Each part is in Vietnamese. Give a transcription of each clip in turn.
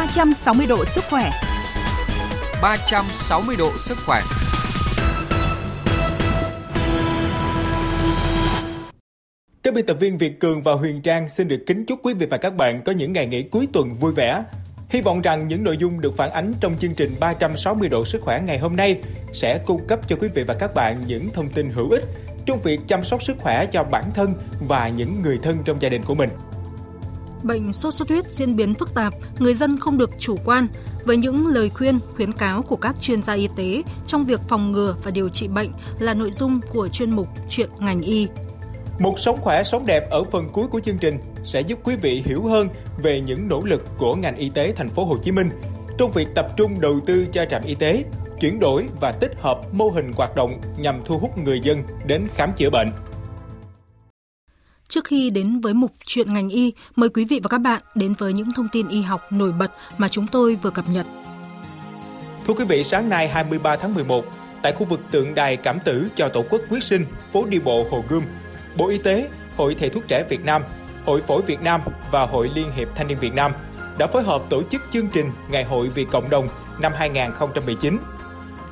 360 độ sức khỏe. 360 độ sức khỏe. Các biên tập viên Việt Cường và Huyền Trang xin được kính chúc quý vị và các bạn có những ngày nghỉ cuối tuần vui vẻ. Hy vọng rằng những nội dung được phản ánh trong chương trình 360 độ sức khỏe ngày hôm nay sẽ cung cấp cho quý vị và các bạn những thông tin hữu ích trong việc chăm sóc sức khỏe cho bản thân và những người thân trong gia đình của mình. Bệnh sốt xuất huyết diễn biến phức tạp, người dân không được chủ quan với những lời khuyên, khuyến cáo của các chuyên gia y tế trong việc phòng ngừa và điều trị bệnh là nội dung của chuyên mục Chuyện ngành y. Một sống khỏe sống đẹp ở phần cuối của chương trình sẽ giúp quý vị hiểu hơn về những nỗ lực của ngành y tế thành phố Hồ Chí Minh trong việc tập trung đầu tư cho trạm y tế, chuyển đổi và tích hợp mô hình hoạt động nhằm thu hút người dân đến khám chữa bệnh. Trước khi đến với mục chuyện ngành y, mời quý vị và các bạn đến với những thông tin y học nổi bật mà chúng tôi vừa cập nhật. Thưa quý vị, sáng nay 23 tháng 11, tại khu vực tượng đài cảm tử cho Tổ quốc quyết sinh, phố đi bộ Hồ Gươm, Bộ Y tế, Hội Thầy thuốc trẻ Việt Nam, Hội Phổi Việt Nam và Hội Liên hiệp Thanh niên Việt Nam đã phối hợp tổ chức chương trình Ngày hội vì cộng đồng năm 2019.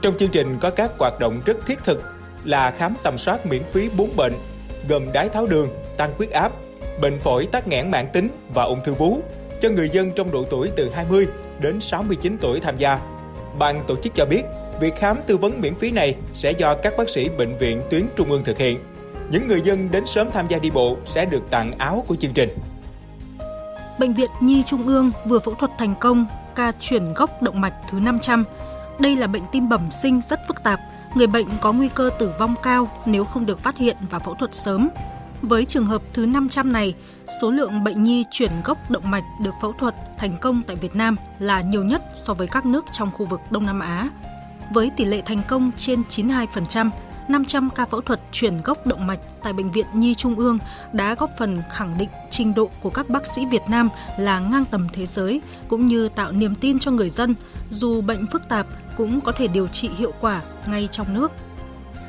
Trong chương trình có các hoạt động rất thiết thực là khám tầm soát miễn phí 4 bệnh gồm đái tháo đường, tăng huyết áp, bệnh phổi tắc nghẽn mãn tính và ung thư vú cho người dân trong độ tuổi từ 20 đến 69 tuổi tham gia. Ban tổ chức cho biết, việc khám tư vấn miễn phí này sẽ do các bác sĩ bệnh viện tuyến trung ương thực hiện. Những người dân đến sớm tham gia đi bộ sẽ được tặng áo của chương trình. Bệnh viện Nhi Trung ương vừa phẫu thuật thành công ca chuyển gốc động mạch thứ 500. Đây là bệnh tim bẩm sinh rất phức tạp, người bệnh có nguy cơ tử vong cao nếu không được phát hiện và phẫu thuật sớm. Với trường hợp thứ 500 này, số lượng bệnh nhi chuyển gốc động mạch được phẫu thuật thành công tại Việt Nam là nhiều nhất so với các nước trong khu vực Đông Nam Á. Với tỷ lệ thành công trên 92%, 500 ca phẫu thuật chuyển gốc động mạch tại Bệnh viện Nhi Trung ương đã góp phần khẳng định trình độ của các bác sĩ Việt Nam là ngang tầm thế giới, cũng như tạo niềm tin cho người dân, dù bệnh phức tạp cũng có thể điều trị hiệu quả ngay trong nước.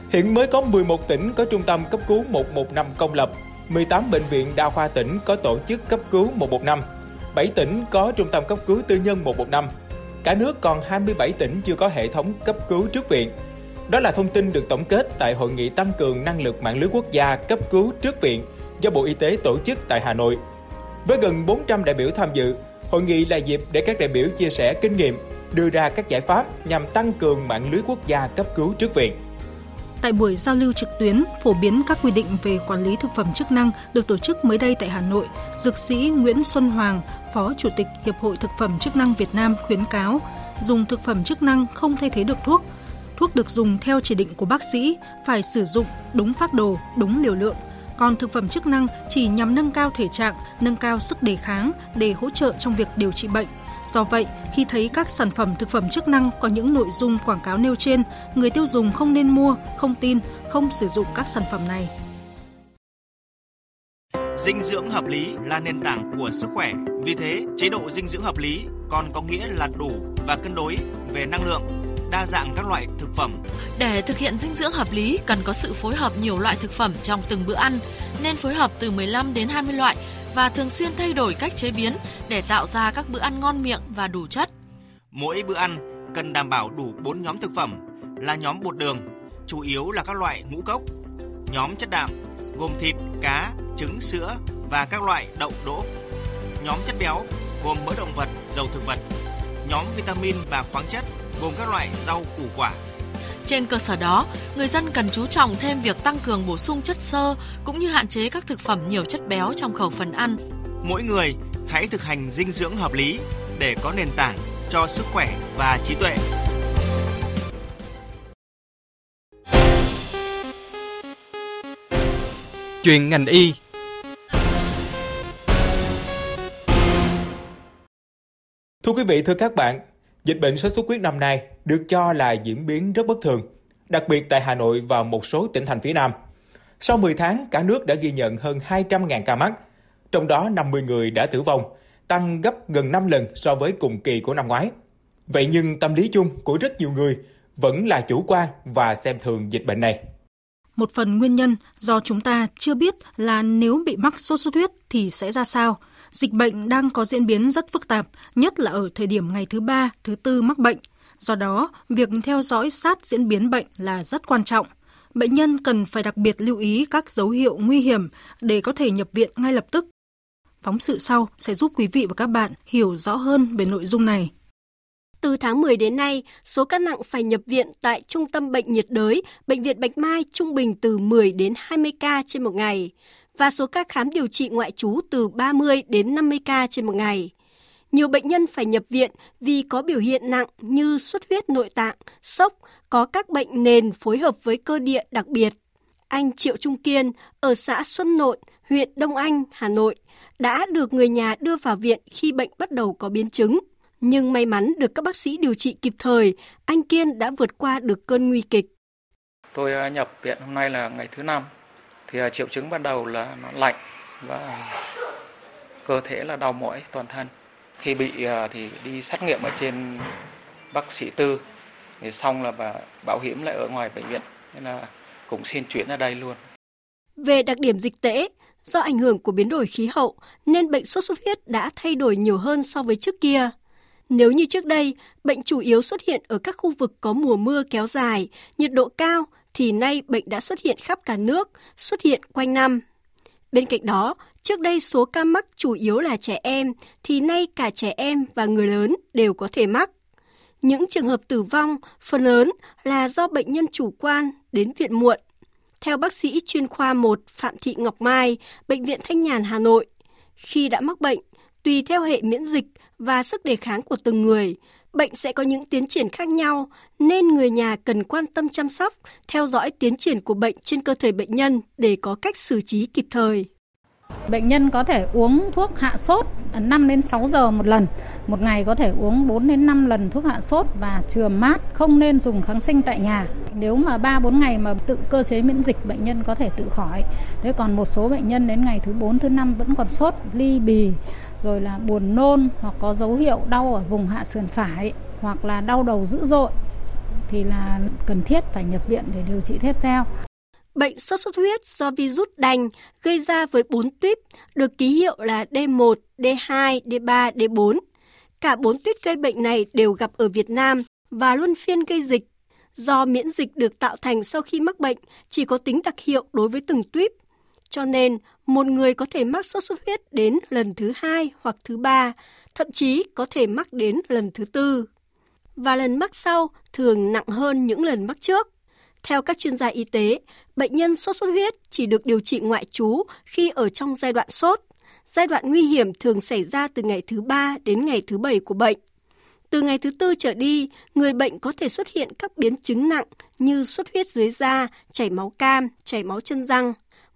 Hiện mới có 11 tỉnh có trung tâm cấp cứu 115 công lập, 18 bệnh viện đa khoa tỉnh có tổ chức cấp cứu 115, 7 tỉnh có trung tâm cấp cứu tư nhân 115. Cả nước còn 27 tỉnh chưa có hệ thống cấp cứu trước viện. Đó là thông tin được tổng kết tại hội nghị tăng cường năng lực mạng lưới quốc gia cấp cứu trước viện do Bộ Y tế tổ chức tại Hà Nội. Với gần 400 đại biểu tham dự, hội nghị là dịp để các đại biểu chia sẻ kinh nghiệm, đưa ra các giải pháp nhằm tăng cường mạng lưới quốc gia cấp cứu trước viện. Tại buổi giao lưu trực tuyến phổ biến các quy định về quản lý thực phẩm chức năng được tổ chức mới đây tại Hà Nội, dược sĩ Nguyễn Xuân Hoàng, Phó Chủ tịch Hiệp hội Thực phẩm chức năng Việt Nam khuyến cáo dùng thực phẩm chức năng không thay thế được thuốc. Thuốc được dùng theo chỉ định của bác sĩ, phải sử dụng đúng phác đồ, đúng liều lượng. Còn thực phẩm chức năng chỉ nhằm nâng cao thể trạng, nâng cao sức đề kháng để hỗ trợ trong việc điều trị bệnh Do vậy, khi thấy các sản phẩm thực phẩm chức năng có những nội dung quảng cáo nêu trên, người tiêu dùng không nên mua, không tin, không sử dụng các sản phẩm này. Dinh dưỡng hợp lý là nền tảng của sức khỏe. Vì thế, chế độ dinh dưỡng hợp lý còn có nghĩa là đủ và cân đối về năng lượng, đa dạng các loại thực phẩm. Để thực hiện dinh dưỡng hợp lý cần có sự phối hợp nhiều loại thực phẩm trong từng bữa ăn, nên phối hợp từ 15 đến 20 loại và thường xuyên thay đổi cách chế biến để tạo ra các bữa ăn ngon miệng và đủ chất. Mỗi bữa ăn cần đảm bảo đủ 4 nhóm thực phẩm là nhóm bột đường, chủ yếu là các loại ngũ cốc, nhóm chất đạm gồm thịt, cá, trứng, sữa và các loại đậu đỗ. Nhóm chất béo gồm mỡ động vật, dầu thực vật. Nhóm vitamin và khoáng chất gồm các loại rau củ quả. Trên cơ sở đó, người dân cần chú trọng thêm việc tăng cường bổ sung chất xơ cũng như hạn chế các thực phẩm nhiều chất béo trong khẩu phần ăn. Mỗi người hãy thực hành dinh dưỡng hợp lý để có nền tảng cho sức khỏe và trí tuệ. Truyền ngành y Thưa quý vị, thưa các bạn, Dịch bệnh sốt xuất huyết năm nay được cho là diễn biến rất bất thường, đặc biệt tại Hà Nội và một số tỉnh thành phía Nam. Sau 10 tháng, cả nước đã ghi nhận hơn 200.000 ca mắc, trong đó 50 người đã tử vong, tăng gấp gần 5 lần so với cùng kỳ của năm ngoái. Vậy nhưng tâm lý chung của rất nhiều người vẫn là chủ quan và xem thường dịch bệnh này. Một phần nguyên nhân do chúng ta chưa biết là nếu bị mắc sốt xuất huyết thì sẽ ra sao. Dịch bệnh đang có diễn biến rất phức tạp, nhất là ở thời điểm ngày thứ ba, thứ tư mắc bệnh. Do đó, việc theo dõi sát diễn biến bệnh là rất quan trọng. Bệnh nhân cần phải đặc biệt lưu ý các dấu hiệu nguy hiểm để có thể nhập viện ngay lập tức. Phóng sự sau sẽ giúp quý vị và các bạn hiểu rõ hơn về nội dung này. Từ tháng 10 đến nay, số ca nặng phải nhập viện tại Trung tâm Bệnh nhiệt đới, Bệnh viện Bạch Mai trung bình từ 10 đến 20 ca trên một ngày và số ca khám điều trị ngoại trú từ 30 đến 50 ca trên một ngày. Nhiều bệnh nhân phải nhập viện vì có biểu hiện nặng như xuất huyết nội tạng, sốc, có các bệnh nền phối hợp với cơ địa đặc biệt. Anh Triệu Trung Kiên ở xã Xuân Nội, huyện Đông Anh, Hà Nội đã được người nhà đưa vào viện khi bệnh bắt đầu có biến chứng. Nhưng may mắn được các bác sĩ điều trị kịp thời, anh Kiên đã vượt qua được cơn nguy kịch. Tôi à, nhập viện hôm nay là ngày thứ năm. Thì à, triệu chứng ban đầu là nó lạnh và cơ thể là đau mỏi toàn thân. Khi bị à, thì đi xét nghiệm ở trên bác sĩ tư thì xong là bà bảo hiểm lại ở ngoài bệnh viện nên là cũng xin chuyển ra đây luôn. Về đặc điểm dịch tễ, do ảnh hưởng của biến đổi khí hậu nên bệnh sốt xuất huyết đã thay đổi nhiều hơn so với trước kia. Nếu như trước đây, bệnh chủ yếu xuất hiện ở các khu vực có mùa mưa kéo dài, nhiệt độ cao, thì nay bệnh đã xuất hiện khắp cả nước, xuất hiện quanh năm. Bên cạnh đó, trước đây số ca mắc chủ yếu là trẻ em, thì nay cả trẻ em và người lớn đều có thể mắc. Những trường hợp tử vong phần lớn là do bệnh nhân chủ quan đến viện muộn. Theo bác sĩ chuyên khoa 1 Phạm Thị Ngọc Mai, Bệnh viện Thanh Nhàn Hà Nội, khi đã mắc bệnh, tùy theo hệ miễn dịch và sức đề kháng của từng người, bệnh sẽ có những tiến triển khác nhau nên người nhà cần quan tâm chăm sóc, theo dõi tiến triển của bệnh trên cơ thể bệnh nhân để có cách xử trí kịp thời. Bệnh nhân có thể uống thuốc hạ sốt 5 đến 6 giờ một lần. Một ngày có thể uống 4 đến 5 lần thuốc hạ sốt và chườm mát, không nên dùng kháng sinh tại nhà. Nếu mà 3 4 ngày mà tự cơ chế miễn dịch bệnh nhân có thể tự khỏi. Thế còn một số bệnh nhân đến ngày thứ 4 thứ 5 vẫn còn sốt, ly bì, rồi là buồn nôn hoặc có dấu hiệu đau ở vùng hạ sườn phải hoặc là đau đầu dữ dội thì là cần thiết phải nhập viện để điều trị tiếp theo. Bệnh sốt xuất huyết do virus đành gây ra với 4 tuyếp được ký hiệu là D1, D2, D3, D4. Cả 4 tuyết gây bệnh này đều gặp ở Việt Nam và luân phiên gây dịch. Do miễn dịch được tạo thành sau khi mắc bệnh chỉ có tính đặc hiệu đối với từng tuyếp, cho nên một người có thể mắc sốt xuất huyết đến lần thứ hai hoặc thứ ba, thậm chí có thể mắc đến lần thứ tư. Và lần mắc sau thường nặng hơn những lần mắc trước. Theo các chuyên gia y tế, bệnh nhân sốt xuất huyết chỉ được điều trị ngoại trú khi ở trong giai đoạn sốt. Giai đoạn nguy hiểm thường xảy ra từ ngày thứ 3 đến ngày thứ 7 của bệnh. Từ ngày thứ tư trở đi, người bệnh có thể xuất hiện các biến chứng nặng như xuất huyết dưới da, chảy máu cam, chảy máu chân răng.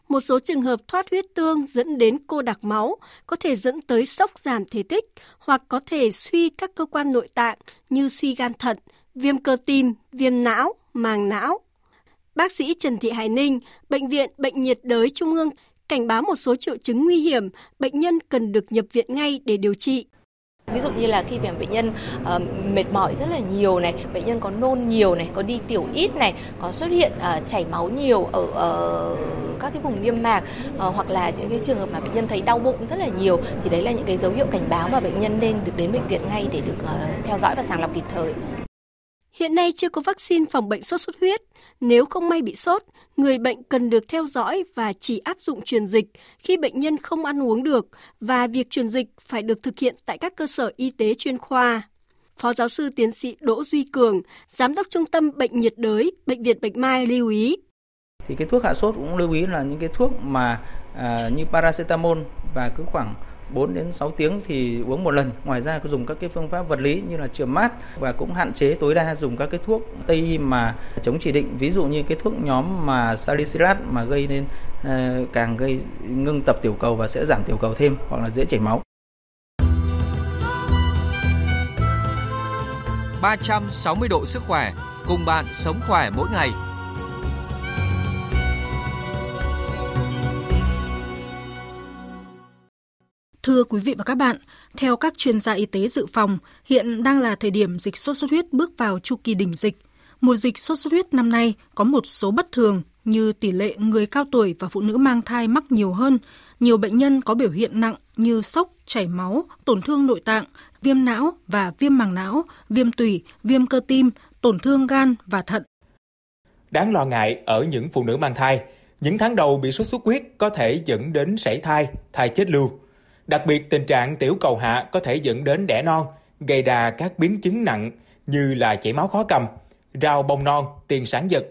Một số trường hợp thoát huyết tương dẫn đến cô đặc máu, có thể dẫn tới sốc giảm thể tích hoặc có thể suy các cơ quan nội tạng như suy gan thận, viêm cơ tim, viêm não, màng não. Bác sĩ Trần Thị Hải Ninh, Bệnh viện Bệnh nhiệt đới Trung ương cảnh báo một số triệu chứng nguy hiểm, bệnh nhân cần được nhập viện ngay để điều trị. Ví dụ như là khi mà bệnh nhân uh, mệt mỏi rất là nhiều này, bệnh nhân có nôn nhiều này, có đi tiểu ít này, có xuất hiện uh, chảy máu nhiều ở uh, các cái vùng niêm mạc uh, hoặc là những cái trường hợp mà bệnh nhân thấy đau bụng rất là nhiều thì đấy là những cái dấu hiệu cảnh báo mà bệnh nhân nên được đến bệnh viện ngay để được uh, theo dõi và sàng lọc kịp thời. Hiện nay chưa có vaccine phòng bệnh sốt xuất huyết. Nếu không may bị sốt, người bệnh cần được theo dõi và chỉ áp dụng truyền dịch khi bệnh nhân không ăn uống được và việc truyền dịch phải được thực hiện tại các cơ sở y tế chuyên khoa. Phó giáo sư tiến sĩ Đỗ Duy Cường, Giám đốc Trung tâm Bệnh nhiệt đới, Bệnh viện Bạch Mai lưu ý. Thì cái thuốc hạ sốt cũng lưu ý là những cái thuốc mà à, như paracetamol và cứ khoảng 4 đến 6 tiếng thì uống một lần. Ngoài ra có dùng các cái phương pháp vật lý như là chườm mát và cũng hạn chế tối đa dùng các cái thuốc tây y mà chống chỉ định. Ví dụ như cái thuốc nhóm mà salicylat mà gây nên uh, càng gây ngưng tập tiểu cầu và sẽ giảm tiểu cầu thêm hoặc là dễ chảy máu. 360 độ sức khỏe, cùng bạn sống khỏe mỗi ngày. Thưa quý vị và các bạn, theo các chuyên gia y tế dự phòng, hiện đang là thời điểm dịch sốt xuất huyết bước vào chu kỳ đỉnh dịch. Mùa dịch sốt xuất huyết năm nay có một số bất thường như tỷ lệ người cao tuổi và phụ nữ mang thai mắc nhiều hơn, nhiều bệnh nhân có biểu hiện nặng như sốc, chảy máu, tổn thương nội tạng, viêm não và viêm màng não, viêm tủy, viêm cơ tim, tổn thương gan và thận. Đáng lo ngại ở những phụ nữ mang thai, những tháng đầu bị sốt xuất huyết có thể dẫn đến sảy thai, thai chết lưu. Đặc biệt tình trạng tiểu cầu hạ có thể dẫn đến đẻ non, gây ra các biến chứng nặng như là chảy máu khó cầm, rau bông non, tiền sản giật,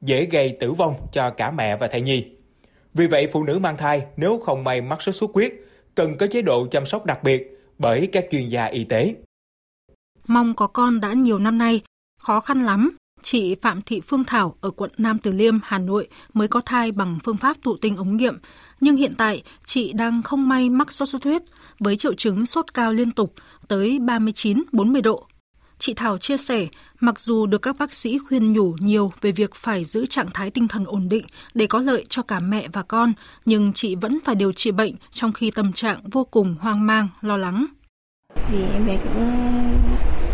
dễ gây tử vong cho cả mẹ và thai nhi. Vì vậy, phụ nữ mang thai nếu không may mắc sốt xuất huyết, cần có chế độ chăm sóc đặc biệt bởi các chuyên gia y tế. Mong có con đã nhiều năm nay, khó khăn lắm. Chị Phạm Thị Phương Thảo ở quận Nam Từ Liêm, Hà Nội mới có thai bằng phương pháp thụ tinh ống nghiệm. Nhưng hiện tại, chị đang không may mắc sốt xuất huyết với triệu chứng sốt cao liên tục tới 39-40 độ Chị Thảo chia sẻ, mặc dù được các bác sĩ khuyên nhủ nhiều về việc phải giữ trạng thái tinh thần ổn định để có lợi cho cả mẹ và con, nhưng chị vẫn phải điều trị bệnh trong khi tâm trạng vô cùng hoang mang, lo lắng. Vì em bé cũng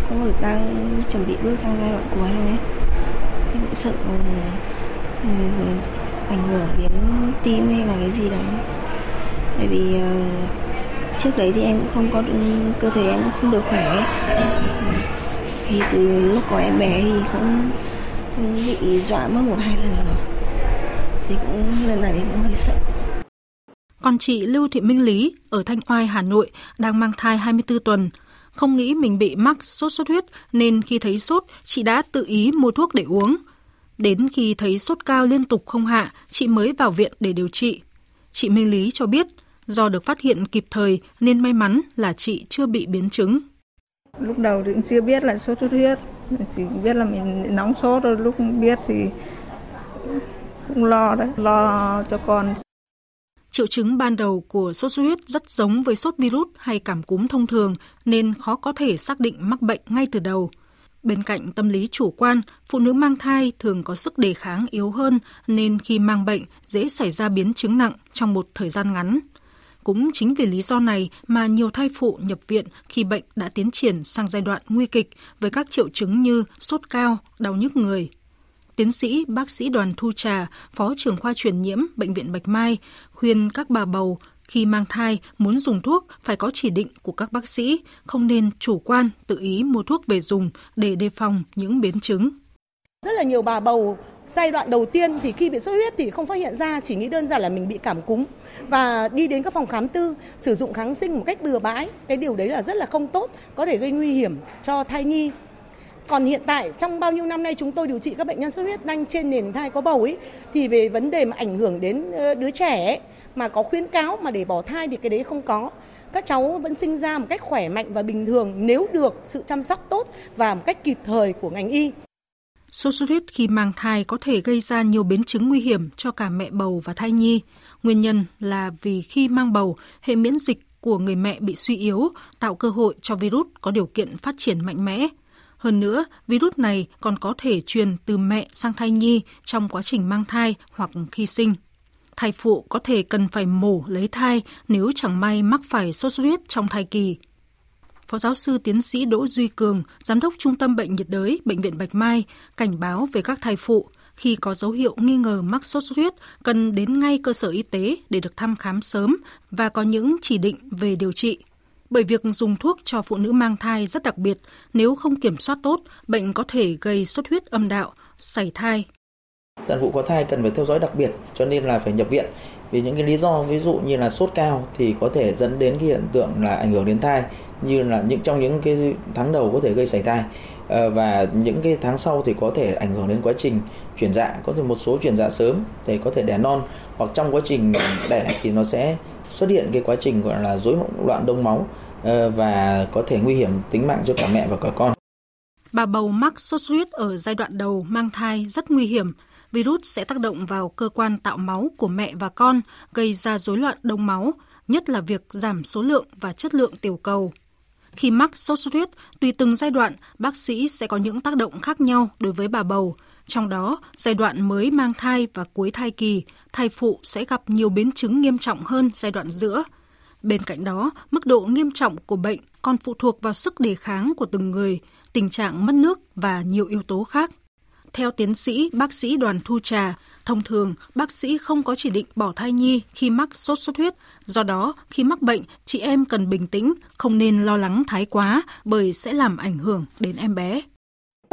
cũng được đang chuẩn bị bước sang giai đoạn cuối rồi ấy. Em cũng sợ ừ, ừ, ảnh hưởng đến tim hay là cái gì đấy. Bởi vì ờ, trước đấy thì em cũng không có ừ, cơ thể em cũng không được khỏe thì từ lúc có em bé thì cũng bị dọa mất một hai lần rồi thì cũng lần này thì cũng hơi sợ còn chị Lưu Thị Minh Lý ở Thanh Oai, Hà Nội đang mang thai 24 tuần. Không nghĩ mình bị mắc sốt xuất huyết nên khi thấy sốt, chị đã tự ý mua thuốc để uống. Đến khi thấy sốt cao liên tục không hạ, chị mới vào viện để điều trị. Chị Minh Lý cho biết, do được phát hiện kịp thời nên may mắn là chị chưa bị biến chứng. Lúc đầu thì cũng chưa biết là sốt xuất huyết, chỉ biết là mình nóng sốt rồi lúc biết thì cũng lo đấy, lo cho con. Triệu chứng ban đầu của sốt xuất huyết rất giống với sốt virus hay cảm cúm thông thường nên khó có thể xác định mắc bệnh ngay từ đầu. Bên cạnh tâm lý chủ quan, phụ nữ mang thai thường có sức đề kháng yếu hơn nên khi mang bệnh dễ xảy ra biến chứng nặng trong một thời gian ngắn. Cũng chính vì lý do này mà nhiều thai phụ nhập viện khi bệnh đã tiến triển sang giai đoạn nguy kịch với các triệu chứng như sốt cao, đau nhức người. Tiến sĩ bác sĩ Đoàn Thu Trà, Phó trưởng khoa truyền nhiễm Bệnh viện Bạch Mai, khuyên các bà bầu khi mang thai muốn dùng thuốc phải có chỉ định của các bác sĩ, không nên chủ quan tự ý mua thuốc về dùng để đề phòng những biến chứng. Rất là nhiều bà bầu giai đoạn đầu tiên thì khi bị sốt huyết thì không phát hiện ra chỉ nghĩ đơn giản là mình bị cảm cúm và đi đến các phòng khám tư sử dụng kháng sinh một cách bừa bãi cái điều đấy là rất là không tốt có thể gây nguy hiểm cho thai nhi còn hiện tại trong bao nhiêu năm nay chúng tôi điều trị các bệnh nhân sốt huyết đanh trên nền thai có bầu ấy thì về vấn đề mà ảnh hưởng đến đứa trẻ ấy, mà có khuyến cáo mà để bỏ thai thì cái đấy không có các cháu vẫn sinh ra một cách khỏe mạnh và bình thường nếu được sự chăm sóc tốt và một cách kịp thời của ngành y. Sốt xuất huyết khi mang thai có thể gây ra nhiều biến chứng nguy hiểm cho cả mẹ bầu và thai nhi. Nguyên nhân là vì khi mang bầu, hệ miễn dịch của người mẹ bị suy yếu, tạo cơ hội cho virus có điều kiện phát triển mạnh mẽ. Hơn nữa, virus này còn có thể truyền từ mẹ sang thai nhi trong quá trình mang thai hoặc khi sinh. Thai phụ có thể cần phải mổ lấy thai nếu chẳng may mắc phải sốt xuất huyết trong thai kỳ. Phó giáo sư tiến sĩ Đỗ Duy Cường, Giám đốc Trung tâm Bệnh nhiệt đới Bệnh viện Bạch Mai, cảnh báo về các thai phụ khi có dấu hiệu nghi ngờ mắc sốt xuất huyết cần đến ngay cơ sở y tế để được thăm khám sớm và có những chỉ định về điều trị. Bởi việc dùng thuốc cho phụ nữ mang thai rất đặc biệt, nếu không kiểm soát tốt, bệnh có thể gây xuất huyết âm đạo, sảy thai. Sản phụ có thai cần phải theo dõi đặc biệt cho nên là phải nhập viện. Vì những cái lý do ví dụ như là sốt cao thì có thể dẫn đến cái hiện tượng là ảnh hưởng đến thai như là những trong những cái tháng đầu có thể gây sảy thai. Ờ, và những cái tháng sau thì có thể ảnh hưởng đến quá trình chuyển dạ. Có thể một số chuyển dạ sớm thì có thể đẻ non hoặc trong quá trình đẻ thì nó sẽ xuất hiện cái quá trình gọi là rối loạn đông máu ờ, và có thể nguy hiểm tính mạng cho cả mẹ và cả con. Bà bầu mắc sốt xuất huyết ở giai đoạn đầu mang thai rất nguy hiểm virus sẽ tác động vào cơ quan tạo máu của mẹ và con, gây ra rối loạn đông máu, nhất là việc giảm số lượng và chất lượng tiểu cầu. Khi mắc sốt xuất huyết, tùy từng giai đoạn, bác sĩ sẽ có những tác động khác nhau đối với bà bầu. Trong đó, giai đoạn mới mang thai và cuối thai kỳ, thai phụ sẽ gặp nhiều biến chứng nghiêm trọng hơn giai đoạn giữa. Bên cạnh đó, mức độ nghiêm trọng của bệnh còn phụ thuộc vào sức đề kháng của từng người, tình trạng mất nước và nhiều yếu tố khác. Theo tiến sĩ bác sĩ Đoàn Thu Trà, thông thường bác sĩ không có chỉ định bỏ thai nhi khi mắc sốt xuất huyết. Do đó, khi mắc bệnh, chị em cần bình tĩnh, không nên lo lắng thái quá bởi sẽ làm ảnh hưởng đến em bé.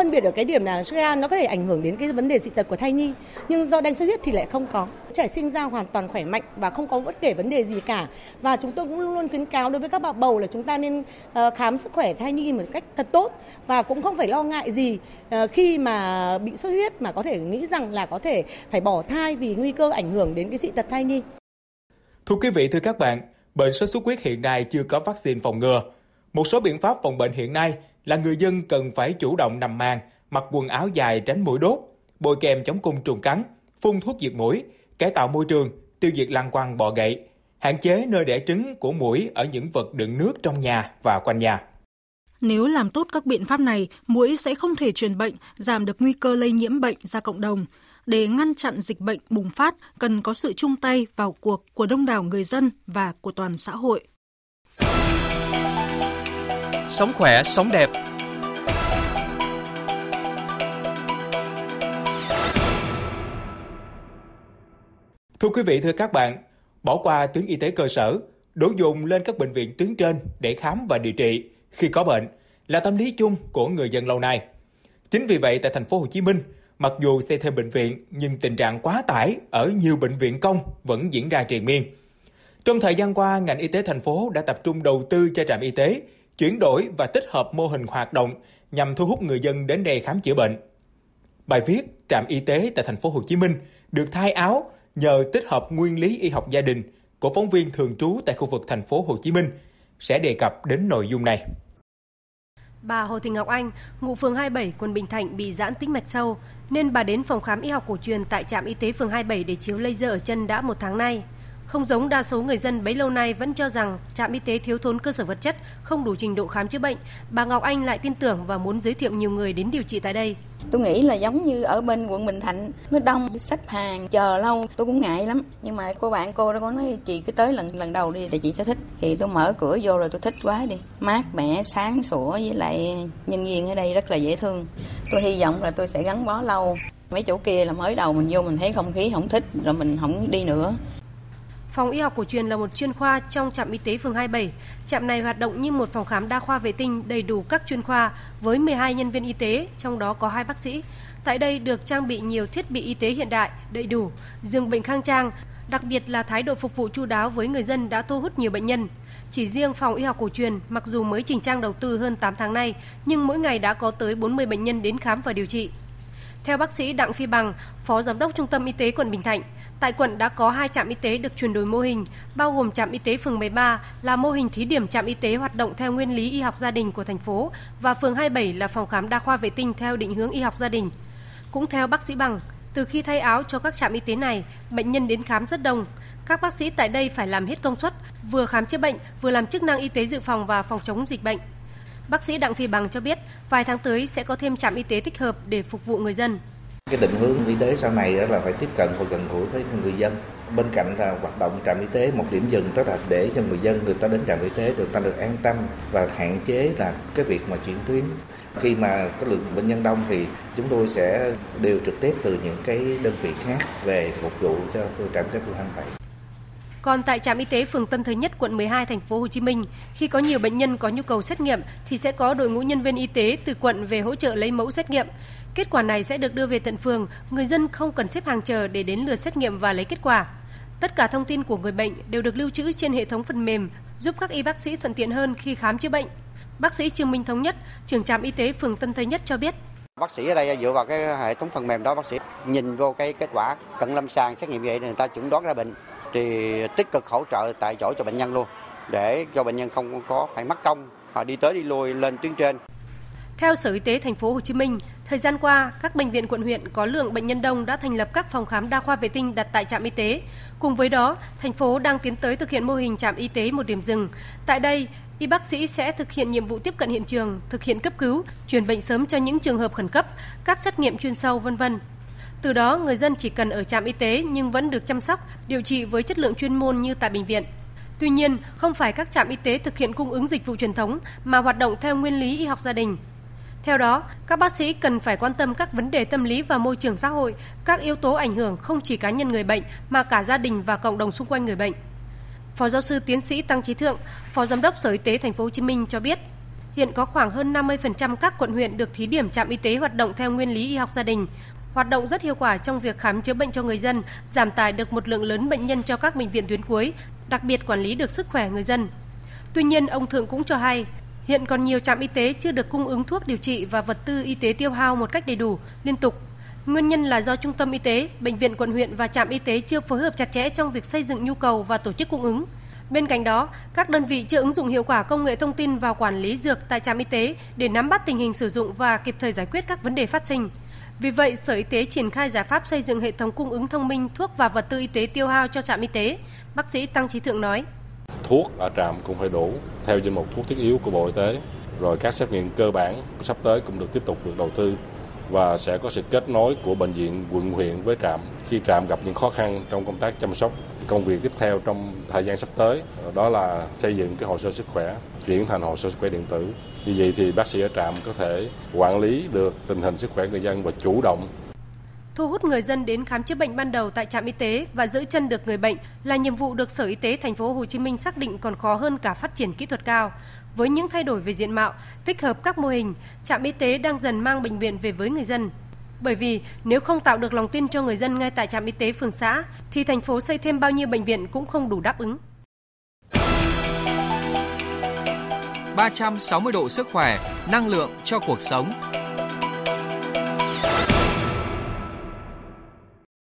Phân biệt ở cái điểm là suy nó có thể ảnh hưởng đến cái vấn đề dị tật của thai nhi, nhưng do đanh xuất huyết thì lại không có. Trẻ sinh ra hoàn toàn khỏe mạnh và không có bất kể vấn đề gì cả. Và chúng tôi cũng luôn luôn khuyến cáo đối với các bà bầu là chúng ta nên ờ, khám sức khỏe thai nhi một cách thật tốt và cũng không phải lo ngại gì ờ, khi mà bị xuất huyết mà có thể nghĩ rằng là có thể phải bỏ thai vì nguy cơ ảnh hưởng đến cái dị tật thai nhi. Thưa quý vị, thưa các bạn, bệnh sốt xuất huyết hiện nay chưa có vaccine phòng ngừa. Một số biện pháp phòng bệnh hiện nay là người dân cần phải chủ động nằm màn, mặc quần áo dài tránh mũi đốt, bôi kem chống côn trùng cắn, phun thuốc diệt mũi, cải tạo môi trường, tiêu diệt lăng quăng bọ gậy, hạn chế nơi đẻ trứng của mũi ở những vật đựng nước trong nhà và quanh nhà. Nếu làm tốt các biện pháp này, mũi sẽ không thể truyền bệnh, giảm được nguy cơ lây nhiễm bệnh ra cộng đồng. Để ngăn chặn dịch bệnh bùng phát, cần có sự chung tay vào cuộc của đông đảo người dân và của toàn xã hội. Sống khỏe, sống đẹp. Thưa quý vị, thưa các bạn, bỏ qua tuyến y tế cơ sở, đổ dồn lên các bệnh viện tuyến trên để khám và điều trị khi có bệnh là tâm lý chung của người dân lâu nay. Chính vì vậy tại thành phố Hồ Chí Minh, mặc dù xây thêm bệnh viện nhưng tình trạng quá tải ở nhiều bệnh viện công vẫn diễn ra triền miên. Trong thời gian qua, ngành y tế thành phố đã tập trung đầu tư cho trạm y tế chuyển đổi và tích hợp mô hình hoạt động nhằm thu hút người dân đến đây khám chữa bệnh. Bài viết Trạm y tế tại thành phố Hồ Chí Minh được thay áo nhờ tích hợp nguyên lý y học gia đình của phóng viên thường trú tại khu vực thành phố Hồ Chí Minh sẽ đề cập đến nội dung này. Bà Hồ Thị Ngọc Anh, ngụ phường 27, quận Bình Thạnh bị giãn tĩnh mạch sâu, nên bà đến phòng khám y học cổ truyền tại trạm y tế phường 27 để chiếu laser ở chân đã một tháng nay. Không giống đa số người dân bấy lâu nay vẫn cho rằng trạm y tế thiếu thốn cơ sở vật chất, không đủ trình độ khám chữa bệnh, bà Ngọc Anh lại tin tưởng và muốn giới thiệu nhiều người đến điều trị tại đây. Tôi nghĩ là giống như ở bên quận Bình Thạnh, nó đông, xếp hàng, chờ lâu, tôi cũng ngại lắm. Nhưng mà cô bạn cô đó có nói chị cứ tới lần lần đầu đi để chị sẽ thích. Thì tôi mở cửa vô rồi tôi thích quá đi. Mát mẻ, sáng sủa với lại nhân viên ở đây rất là dễ thương. Tôi hy vọng là tôi sẽ gắn bó lâu. Mấy chỗ kia là mới đầu mình vô mình thấy không khí không thích rồi mình không đi nữa. Phòng y học cổ truyền là một chuyên khoa trong trạm y tế phường 27. Trạm này hoạt động như một phòng khám đa khoa vệ tinh đầy đủ các chuyên khoa với 12 nhân viên y tế, trong đó có hai bác sĩ. Tại đây được trang bị nhiều thiết bị y tế hiện đại, đầy đủ, giường bệnh khang trang, đặc biệt là thái độ phục vụ chu đáo với người dân đã thu hút nhiều bệnh nhân. Chỉ riêng phòng y học cổ truyền, mặc dù mới chỉnh trang đầu tư hơn 8 tháng nay, nhưng mỗi ngày đã có tới 40 bệnh nhân đến khám và điều trị. Theo bác sĩ Đặng Phi Bằng, Phó Giám đốc Trung tâm Y tế quận Bình Thạnh, tại quận đã có hai trạm y tế được chuyển đổi mô hình, bao gồm trạm y tế phường 13 là mô hình thí điểm trạm y tế hoạt động theo nguyên lý y học gia đình của thành phố và phường 27 là phòng khám đa khoa vệ tinh theo định hướng y học gia đình. Cũng theo bác sĩ Bằng, từ khi thay áo cho các trạm y tế này, bệnh nhân đến khám rất đông. Các bác sĩ tại đây phải làm hết công suất, vừa khám chữa bệnh, vừa làm chức năng y tế dự phòng và phòng chống dịch bệnh. Bác sĩ Đặng Phi Bằng cho biết, vài tháng tới sẽ có thêm trạm y tế tích hợp để phục vụ người dân. Cái định hướng y tế sau này là phải tiếp cận và gần gũi với người dân. Bên cạnh là hoạt động trạm y tế một điểm dừng tức là để cho người dân người ta đến trạm y tế được ta được an tâm và hạn chế là cái việc mà chuyển tuyến khi mà cái lượng bệnh nhân đông thì chúng tôi sẽ điều trực tiếp từ những cái đơn vị khác về phục vụ cho trạm y tế phường 27. Còn tại trạm y tế phường Tân Thới Nhất, quận 12, thành phố Hồ Chí Minh, khi có nhiều bệnh nhân có nhu cầu xét nghiệm thì sẽ có đội ngũ nhân viên y tế từ quận về hỗ trợ lấy mẫu xét nghiệm. Kết quả này sẽ được đưa về tận phường, người dân không cần xếp hàng chờ để đến lượt xét nghiệm và lấy kết quả. Tất cả thông tin của người bệnh đều được lưu trữ trên hệ thống phần mềm, giúp các y bác sĩ thuận tiện hơn khi khám chữa bệnh. Bác sĩ Trương Minh Thống Nhất, trưởng trạm y tế phường Tân Thới Nhất cho biết. Bác sĩ ở đây dựa vào cái hệ thống phần mềm đó bác sĩ nhìn vô cái kết quả cận lâm sàng xét nghiệm vậy người ta chuẩn đoán ra bệnh thì tích cực hỗ trợ tại chỗ cho bệnh nhân luôn để cho bệnh nhân không có phải mất công họ đi tới đi lui lên tuyến trên. Theo Sở Y tế thành phố Hồ Chí Minh, thời gian qua, các bệnh viện quận huyện có lượng bệnh nhân đông đã thành lập các phòng khám đa khoa vệ tinh đặt tại trạm y tế. Cùng với đó, thành phố đang tiến tới thực hiện mô hình trạm y tế một điểm dừng. Tại đây, y bác sĩ sẽ thực hiện nhiệm vụ tiếp cận hiện trường, thực hiện cấp cứu, chuyển bệnh sớm cho những trường hợp khẩn cấp, các xét nghiệm chuyên sâu vân vân. Từ đó, người dân chỉ cần ở trạm y tế nhưng vẫn được chăm sóc, điều trị với chất lượng chuyên môn như tại bệnh viện. Tuy nhiên, không phải các trạm y tế thực hiện cung ứng dịch vụ truyền thống mà hoạt động theo nguyên lý y học gia đình. Theo đó, các bác sĩ cần phải quan tâm các vấn đề tâm lý và môi trường xã hội, các yếu tố ảnh hưởng không chỉ cá nhân người bệnh mà cả gia đình và cộng đồng xung quanh người bệnh. Phó giáo sư tiến sĩ Tăng Trí Thượng, Phó Giám đốc Sở Y tế Thành phố Hồ Chí Minh cho biết, hiện có khoảng hơn 50% các quận huyện được thí điểm trạm y tế hoạt động theo nguyên lý y học gia đình, hoạt động rất hiệu quả trong việc khám chữa bệnh cho người dân, giảm tải được một lượng lớn bệnh nhân cho các bệnh viện tuyến cuối, đặc biệt quản lý được sức khỏe người dân. Tuy nhiên, ông Thượng cũng cho hay, hiện còn nhiều trạm y tế chưa được cung ứng thuốc điều trị và vật tư y tế tiêu hao một cách đầy đủ, liên tục. Nguyên nhân là do trung tâm y tế, bệnh viện quận huyện và trạm y tế chưa phối hợp chặt chẽ trong việc xây dựng nhu cầu và tổ chức cung ứng. Bên cạnh đó, các đơn vị chưa ứng dụng hiệu quả công nghệ thông tin vào quản lý dược tại trạm y tế để nắm bắt tình hình sử dụng và kịp thời giải quyết các vấn đề phát sinh. Vì vậy, Sở Y tế triển khai giải pháp xây dựng hệ thống cung ứng thông minh thuốc và vật tư y tế tiêu hao cho trạm y tế. Bác sĩ Tăng Trí Thượng nói. Thuốc ở trạm cũng phải đủ, theo danh mục thuốc thiết yếu của Bộ Y tế. Rồi các xét nghiệm cơ bản sắp tới cũng được tiếp tục được đầu tư và sẽ có sự kết nối của bệnh viện, quận, huyện với trạm khi trạm gặp những khó khăn trong công tác chăm sóc công việc tiếp theo trong thời gian sắp tới, đó là xây dựng cái hồ sơ sức khỏe, chuyển thành hồ sơ sức khỏe điện tử như vậy thì bác sĩ ở trạm có thể quản lý được tình hình sức khỏe người dân và chủ động thu hút người dân đến khám chữa bệnh ban đầu tại trạm y tế và giữ chân được người bệnh là nhiệm vụ được Sở Y tế thành phố Hồ Chí Minh xác định còn khó hơn cả phát triển kỹ thuật cao. Với những thay đổi về diện mạo, tích hợp các mô hình, trạm y tế đang dần mang bệnh viện về với người dân. Bởi vì nếu không tạo được lòng tin cho người dân ngay tại trạm y tế phường xã thì thành phố xây thêm bao nhiêu bệnh viện cũng không đủ đáp ứng. 360 độ sức khỏe, năng lượng cho cuộc sống.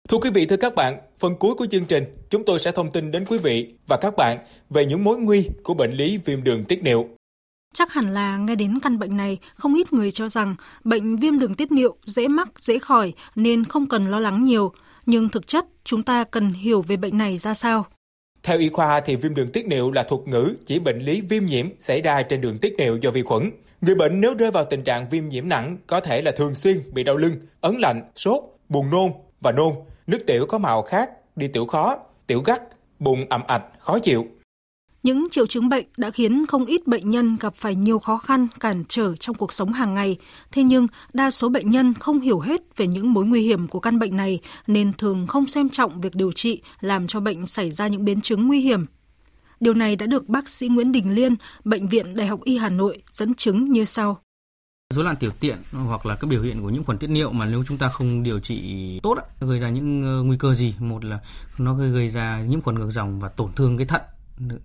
Thưa quý vị, thưa các bạn, phần cuối của chương trình, chúng tôi sẽ thông tin đến quý vị và các bạn về những mối nguy của bệnh lý viêm đường tiết niệu. Chắc hẳn là nghe đến căn bệnh này, không ít người cho rằng bệnh viêm đường tiết niệu dễ mắc, dễ khỏi nên không cần lo lắng nhiều. Nhưng thực chất, chúng ta cần hiểu về bệnh này ra sao. Theo y khoa thì viêm đường tiết niệu là thuật ngữ chỉ bệnh lý viêm nhiễm xảy ra trên đường tiết niệu do vi khuẩn. Người bệnh nếu rơi vào tình trạng viêm nhiễm nặng có thể là thường xuyên bị đau lưng, ấn lạnh, sốt, buồn nôn và nôn, nước tiểu có màu khác, đi tiểu khó, tiểu gắt, bụng ẩm ạch, khó chịu. Những triệu chứng bệnh đã khiến không ít bệnh nhân gặp phải nhiều khó khăn, cản trở trong cuộc sống hàng ngày. Thế nhưng, đa số bệnh nhân không hiểu hết về những mối nguy hiểm của căn bệnh này nên thường không xem trọng việc điều trị làm cho bệnh xảy ra những biến chứng nguy hiểm. Điều này đã được bác sĩ Nguyễn Đình Liên, Bệnh viện Đại học Y Hà Nội dẫn chứng như sau. Rối loạn tiểu tiện hoặc là các biểu hiện của những khuẩn tiết niệu mà nếu chúng ta không điều trị tốt gây ra những ờ, nguy cơ gì? Một là nó gây ra nhiễm khuẩn ngược dòng và tổn thương cái thận.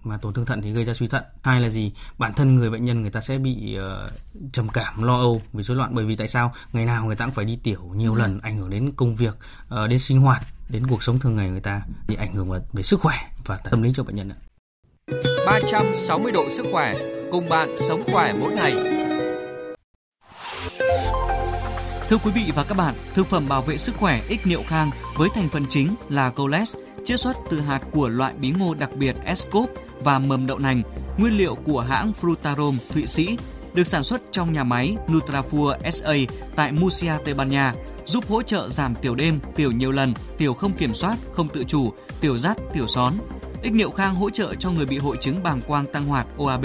Mà tổn thương thận thì gây ra suy thận. Hai là gì? Bản thân người bệnh nhân người ta sẽ bị uh, trầm cảm lo âu vì rối loạn. Bởi vì tại sao? Ngày nào người ta cũng phải đi tiểu nhiều lần ảnh hưởng đến công việc uh, đến sinh hoạt đến cuộc sống thường ngày người ta thì ảnh hưởng về sức khỏe và tâm lý cho bệnh nhân 360 độ sức khỏe cùng bạn sống khỏe mỗi ngày. Thưa quý vị và các bạn, thực phẩm bảo vệ sức khỏe ích niệu khang với thành phần chính là coles chiết xuất từ hạt của loại bí ngô đặc biệt Escop và mầm đậu nành, nguyên liệu của hãng Frutarom Thụy Sĩ, được sản xuất trong nhà máy Nutrafur SA tại Murcia, Tây Ban Nha, giúp hỗ trợ giảm tiểu đêm, tiểu nhiều lần, tiểu không kiểm soát, không tự chủ, tiểu rắt, tiểu són. Ích niệu khang hỗ trợ cho người bị hội chứng bàng quang tăng hoạt OAB.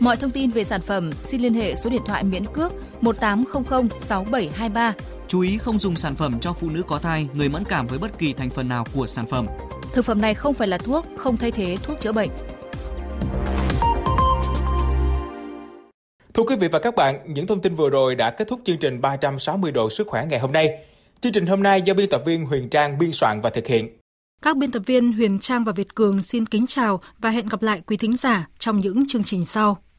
Mọi thông tin về sản phẩm xin liên hệ số điện thoại miễn cước 1800 6723. Chú ý không dùng sản phẩm cho phụ nữ có thai, người mẫn cảm với bất kỳ thành phần nào của sản phẩm. Thực phẩm này không phải là thuốc, không thay thế thuốc chữa bệnh. Thưa quý vị và các bạn, những thông tin vừa rồi đã kết thúc chương trình 360 độ sức khỏe ngày hôm nay. Chương trình hôm nay do biên tập viên Huyền Trang biên soạn và thực hiện. Các biên tập viên Huyền Trang và Việt Cường xin kính chào và hẹn gặp lại quý thính giả trong những chương trình sau.